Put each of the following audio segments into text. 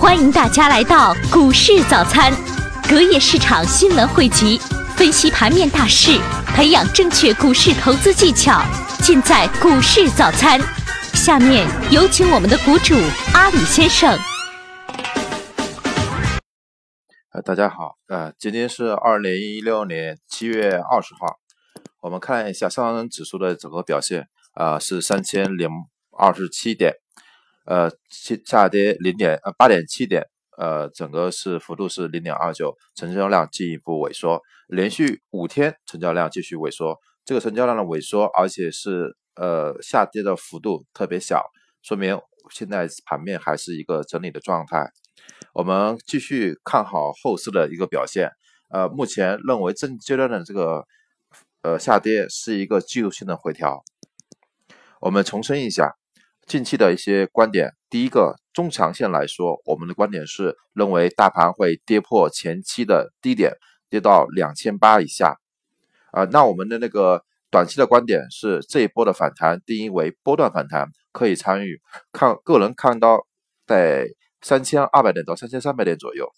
欢迎大家来到股市早餐，隔夜市场新闻汇集，分析盘面大势，培养正确股市投资技巧，尽在股市早餐。下面有请我们的股主阿里先生。呃，大家好，呃，今天是二零一六年七月二十号，我们看一下上证指数的整个表现，啊，是三千零二十七点。呃，下下跌零点呃八点七点，呃，整个是幅度是零点二九，成交量进一步萎缩，连续五天成交量继续萎缩，这个成交量的萎缩，而且是呃下跌的幅度特别小，说明现在盘面还是一个整理的状态。我们继续看好后市的一个表现，呃，目前认为正阶段的这个呃下跌是一个技术性的回调。我们重申一下。近期的一些观点，第一个中长线来说，我们的观点是认为大盘会跌破前期的低点，跌到两千八以下。啊，那我们的那个短期的观点是这一波的反弹定义为波段反弹，可以参与。看个人看到在三千二百点到三千三百点左右，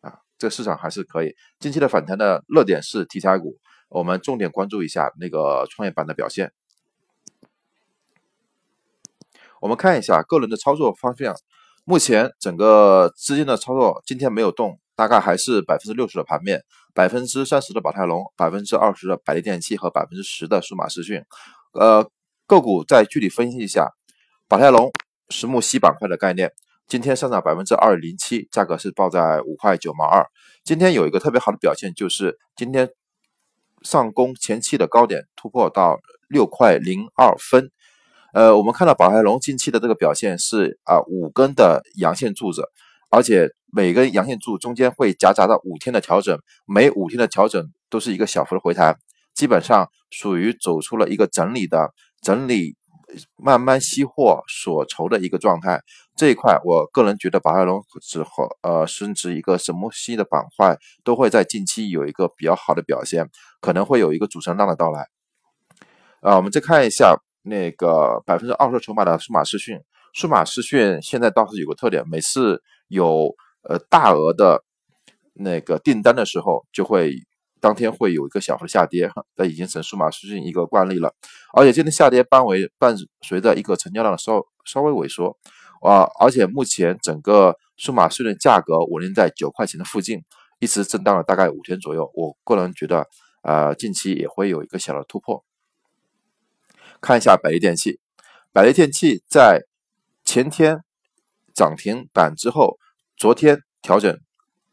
啊，这个市场还是可以。近期的反弹的热点是题材股，我们重点关注一下那个创业板的表现。我们看一下个人的操作方向，目前整个资金的操作今天没有动，大概还是百分之六十的盘面，百分之三十的宝泰隆，百分之二十的百利电器和百分之十的数码视讯。呃，个股再具体分析一下，宝泰隆石墨烯板块的概念，今天上涨百分之二零七，价格是报在五块九毛二。今天有一个特别好的表现，就是今天上攻前期的高点突破到六块零二分。呃，我们看到宝泰龙近期的这个表现是啊五根的阳线柱子，而且每根阳线柱中间会夹杂到五天的调整，每五天的调整都是一个小幅的回弹，基本上属于走出了一个整理的整理，慢慢吸货所筹的一个状态。这一块，我个人觉得宝泰龙之后呃升值一个什么新的板块都会在近期有一个比较好的表现，可能会有一个主升浪的到来。啊，我们再看一下。那个百分之二十筹码的数码视讯，数码视讯现在倒是有个特点，每次有呃大额的那个订单的时候，就会当天会有一个小幅下跌，这已经成数码视讯一个惯例了。而且今天下跌伴为伴随着一个成交量的稍稍微萎缩啊，而且目前整个数码视讯价格稳定在九块钱的附近，一直震荡了大概五天左右。我个人觉得，呃，近期也会有一个小的突破。看一下百利电器，百利电器在前天涨停板之后，昨天调整，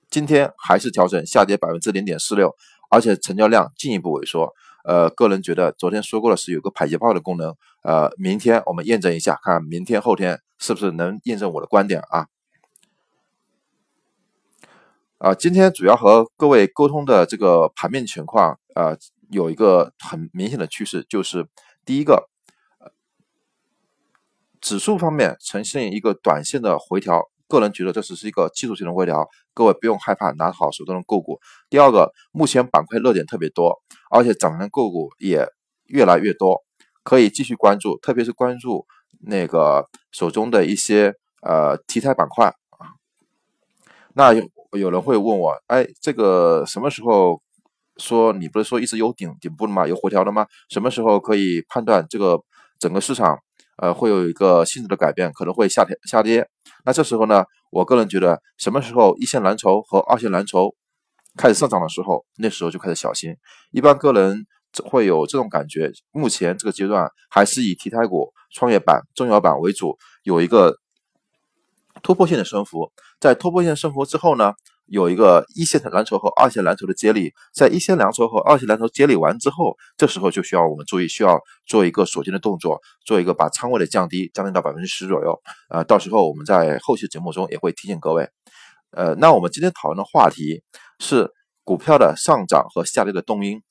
今天还是调整，下跌百分之零点四六，而且成交量进一步萎缩。呃，个人觉得昨天说过了是有个迫击炮的功能，呃，明天我们验证一下，看明天后天是不是能验证我的观点啊？啊，今天主要和各位沟通的这个盘面情况，啊，有一个很明显的趋势，就是。第一个，指数方面呈现一个短线的回调，个人觉得这只是一个技术性的回调，各位不用害怕，拿好手中的个股。第二个，目前板块热点特别多，而且涨停个股也越来越多，可以继续关注，特别是关注那个手中的一些呃题材板块啊。那有有人会问我，哎，这个什么时候？说你不是说一直有顶顶部的吗？有回调的吗？什么时候可以判断这个整个市场呃会有一个性质的改变，可能会下跌下跌？那这时候呢，我个人觉得什么时候一线蓝筹和二线蓝筹开始上涨的时候，那时候就开始小心。一般个人会有这种感觉，目前这个阶段还是以题材股、创业板、中小板为主，有一个突破性的升幅。在突破性升幅之后呢？有一个一线的蓝筹和二线蓝筹的接力，在一线蓝筹和二线蓝筹接力完之后，这时候就需要我们注意，需要做一个锁金的动作，做一个把仓位的降低，降低到百分之十左右。呃，到时候我们在后期节目中也会提醒各位。呃，那我们今天讨论的话题是股票的上涨和下跌的动因。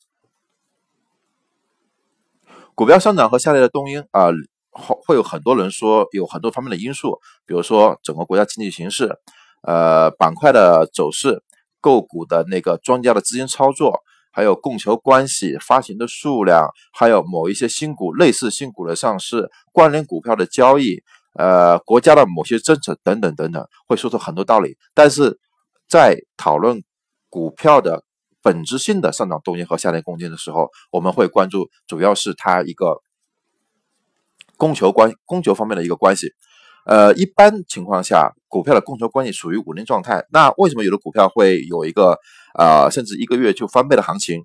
股票上涨和下跌的动因啊，会有很多人说有很多方面的因素，比如说整个国家经济形势。呃，板块的走势、购股的那个庄家的资金操作，还有供求关系、发行的数量，还有某一些新股、类似新股的上市、关联股票的交易，呃国家的某些政策等等等等，会说出很多道理。但是在讨论股票的本质性的上涨动因和下跌空间的时候，我们会关注主要是它一个供求关供求方面的一个关系。呃，一般情况下，股票的供求关系属于稳定状态。那为什么有的股票会有一个呃，甚至一个月就翻倍的行情？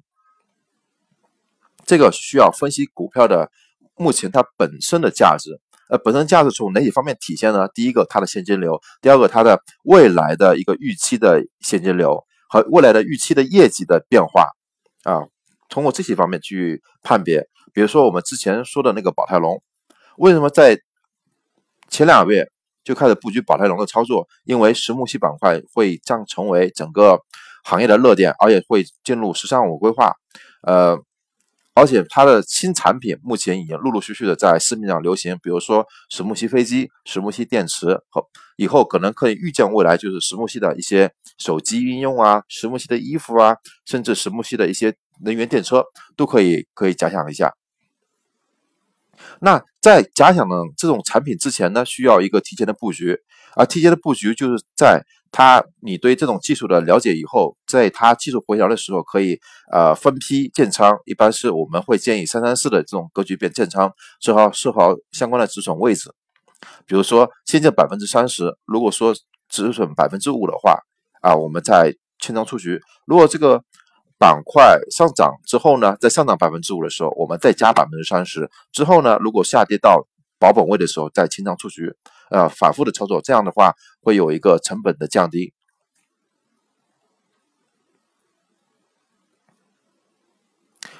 这个需要分析股票的目前它本身的价值。呃，本身价值从哪几方面体现呢？第一个，它的现金流；第二个，它的未来的一个预期的现金流和未来的预期的业绩的变化啊，通过这些方面去判别。比如说我们之前说的那个宝泰隆，为什么在前两个月就开始布局宝泰龙的操作，因为石墨烯板块会将成为整个行业的热点，而且会进入“十三五”规划。呃，而且它的新产品目前已经陆陆续续的在市面上流行，比如说石墨烯飞机、石墨烯电池，和以后可能可以预见未来就是石墨烯的一些手机应用啊，石墨烯的衣服啊，甚至石墨烯的一些能源电车都可以可以假想一下。那在假想的这种产品之前呢，需要一个提前的布局，而提前的布局就是在它你对这种技术的了解以后，在它技术回调的时候，可以呃分批建仓，一般是我们会建议三三四的这种格局变建仓，设好设好相关的止损位置，比如说先建百分之三十，如果说止损百分之五的话，啊，我们再清仓出局，如果这个。板块上涨之后呢，在上涨百分之五的时候，我们再加百分之三十。之后呢，如果下跌到保本位的时候，再清仓出局。呃，反复的操作，这样的话会有一个成本的降低。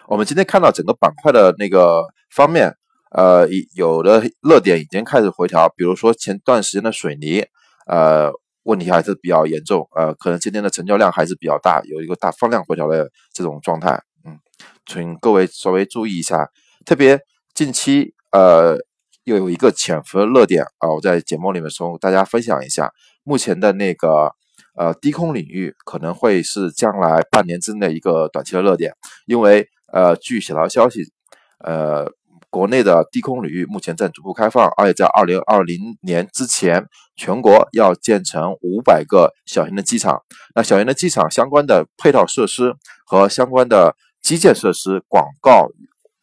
我们今天看到整个板块的那个方面，呃，有的热点已经开始回调，比如说前段时间的水泥，呃。问题还是比较严重，呃，可能今天的成交量还是比较大，有一个大放量回调的这种状态，嗯，请各位稍微注意一下。特别近期，呃，又有一个潜伏的热点啊，我在节目里面说大家分享一下，目前的那个呃低空领域可能会是将来半年之内一个短期的热点，因为呃，据小道消息，呃。国内的低空领域目前在逐步开放，而且在二零二零年之前，全国要建成五百个小型的机场。那小型的机场相关的配套设施和相关的基建设施、广告、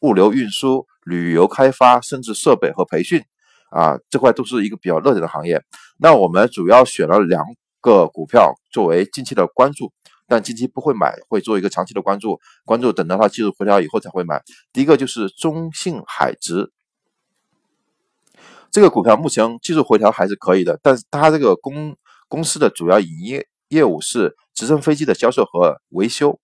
物流运输、旅游开发，甚至设备和培训，啊，这块都是一个比较热点的行业。那我们主要选了两个股票作为近期的关注。但近期不会买，会做一个长期的关注，关注等到它技术回调以后才会买。第一个就是中信海直，这个股票目前技术回调还是可以的，但是它这个公公司的主要营业业务是直升飞机的销售和维修。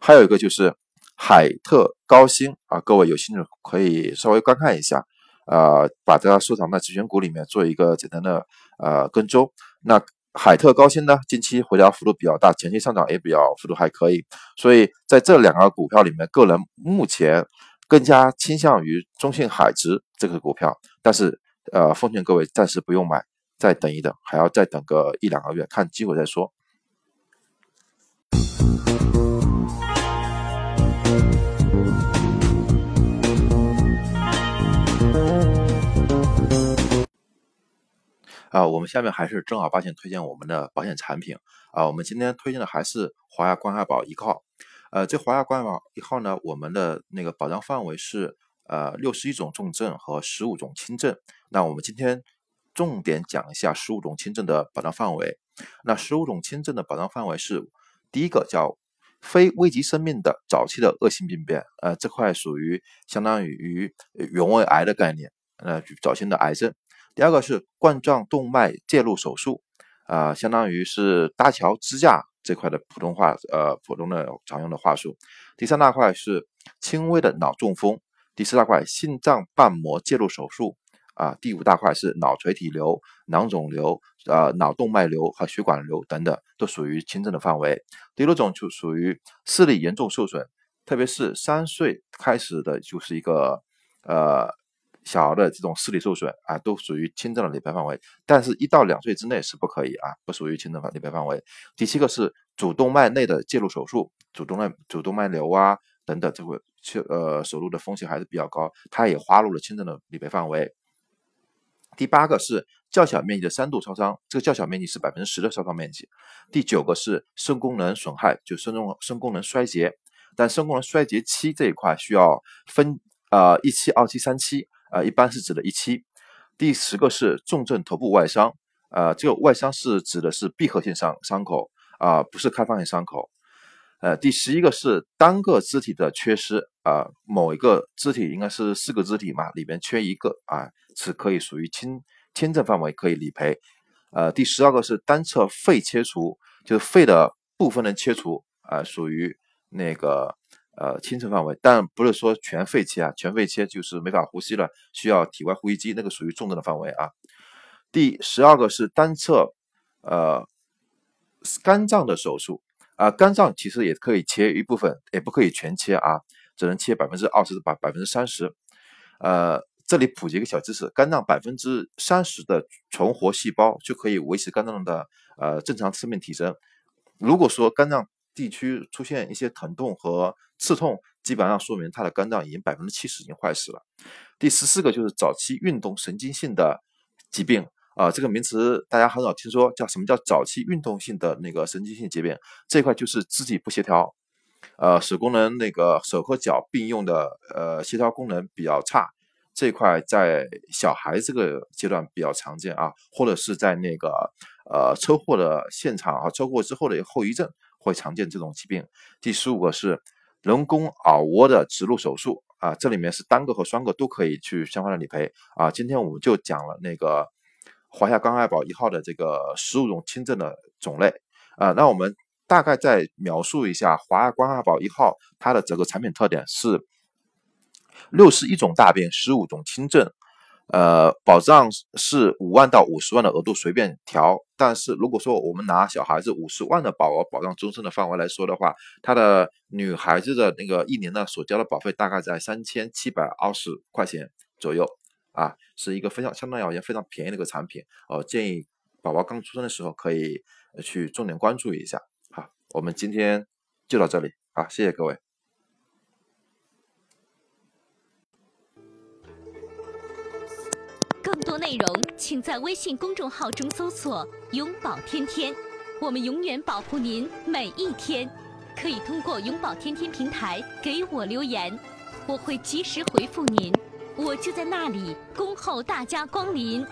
还有一个就是海特高新啊，各位有兴趣可以稍微观看一下，呃，把它收藏在期权股里面做一个简单的呃跟踪。那。海特高新呢，近期回调幅度比较大，前期上涨也比较幅度还可以，所以在这两个股票里面，个人目前更加倾向于中信海直这个股票，但是呃，奉劝各位暂时不用买，再等一等，还要再等个一两个月，看机会再说。啊，我们下面还是正儿八经推荐我们的保险产品啊。我们今天推荐的还是华亚关爱保一号。呃，这华亚关爱保一号呢，我们的那个保障范围是呃六十一种重症和十五种轻症。那我们今天重点讲一下十五种轻症的保障范围。那十五种轻症的保障范围是第一个叫非危及生命的早期的恶性病变，呃，这块属于相当于原位癌的概念，呃，早期的癌症。第二个是冠状动脉介入手术，啊，相当于是搭桥支架这块的普通话，呃，普通的常用的话术。第三大块是轻微的脑中风，第四大块心脏瓣膜介入手术，啊，第五大块是脑垂体瘤、囊肿瘤、呃，脑动脉瘤和血管瘤等等，都属于轻症的范围。第六种就属于视力严重受损，特别是三岁开始的，就是一个呃。小儿的这种视力受损啊，都属于轻症的理赔范围，但是一到两岁之内是不可以啊，不属于轻症范理赔范围。第七个是主动脉内的介入手术，主动脉主动脉瘤啊等等，这个切呃手术的风险还是比较高，它也划入了轻症的理赔范围。第八个是较小面积的三度烧伤，这个较小面积是百分之十的烧伤面积。第九个是肾功能损害，就肾功肾功能衰竭，但肾功能衰竭期这一块需要分呃一期、二期、三期，呃一般是指的一期。第十个是重症头部外伤，呃这个外伤是指的是闭合性伤伤口啊，不是开放性伤口。呃，第十一个是单个肢体的缺失啊，某一个肢体应该是四个肢体嘛，里边缺一个啊，是可以属于轻轻症范围可以理赔。呃，第十二个是单侧肺切除，就是肺的部分的切除啊，属于那个呃轻症范围，但不是说全肺切啊，全肺切就是没法呼吸了，需要体外呼吸机，那个属于重症的范围啊。第十二个是单侧呃肝脏的手术。啊，肝脏其实也可以切一部分，也不可以全切啊，只能切百分之二十百百分之三十。呃，这里普及一个小知识，肝脏百分之三十的存活细胞就可以维持肝脏的呃正常生命体征。如果说肝脏地区出现一些疼痛和刺痛，基本上说明他的肝脏已经百分之七十已经坏死了。第十四个就是早期运动神经性的疾病。啊，这个名词大家很少听说，叫什么叫早期运动性的那个神经性疾病？这块就是肢体不协调，呃，手功能那个手和脚并用的呃协调功能比较差，这块在小孩这个阶段比较常见啊，或者是在那个呃车祸的现场啊，车祸之后的后遗症会常见这种疾病。第十五个是人工耳蜗的植入手术啊，这里面是单个和双个都可以去相关的理赔啊。今天我们就讲了那个。华夏关爱宝一号的这个十五种轻症的种类啊，那我们大概再描述一下华夏关爱宝一号它的整个产品特点是六十一种大病，十五种轻症，呃，保障是五万到五十万的额度随便调，但是如果说我们拿小孩子五十万的保额保障终身的范围来说的话，他的女孩子的那个一年呢所交的保费大概在三千七百二十块钱左右。啊，是一个非常相对而言非常便宜的一个产品，呃，建议宝宝刚出生的时候可以去重点关注一下。好，我们今天就到这里，啊，谢谢各位。多内容请在微信公众号中搜索“永保天天”，我们永远保护您每一天。可以通过“永保天天”平台给我留言，我会及时回复您。我就在那里，恭候大家光临。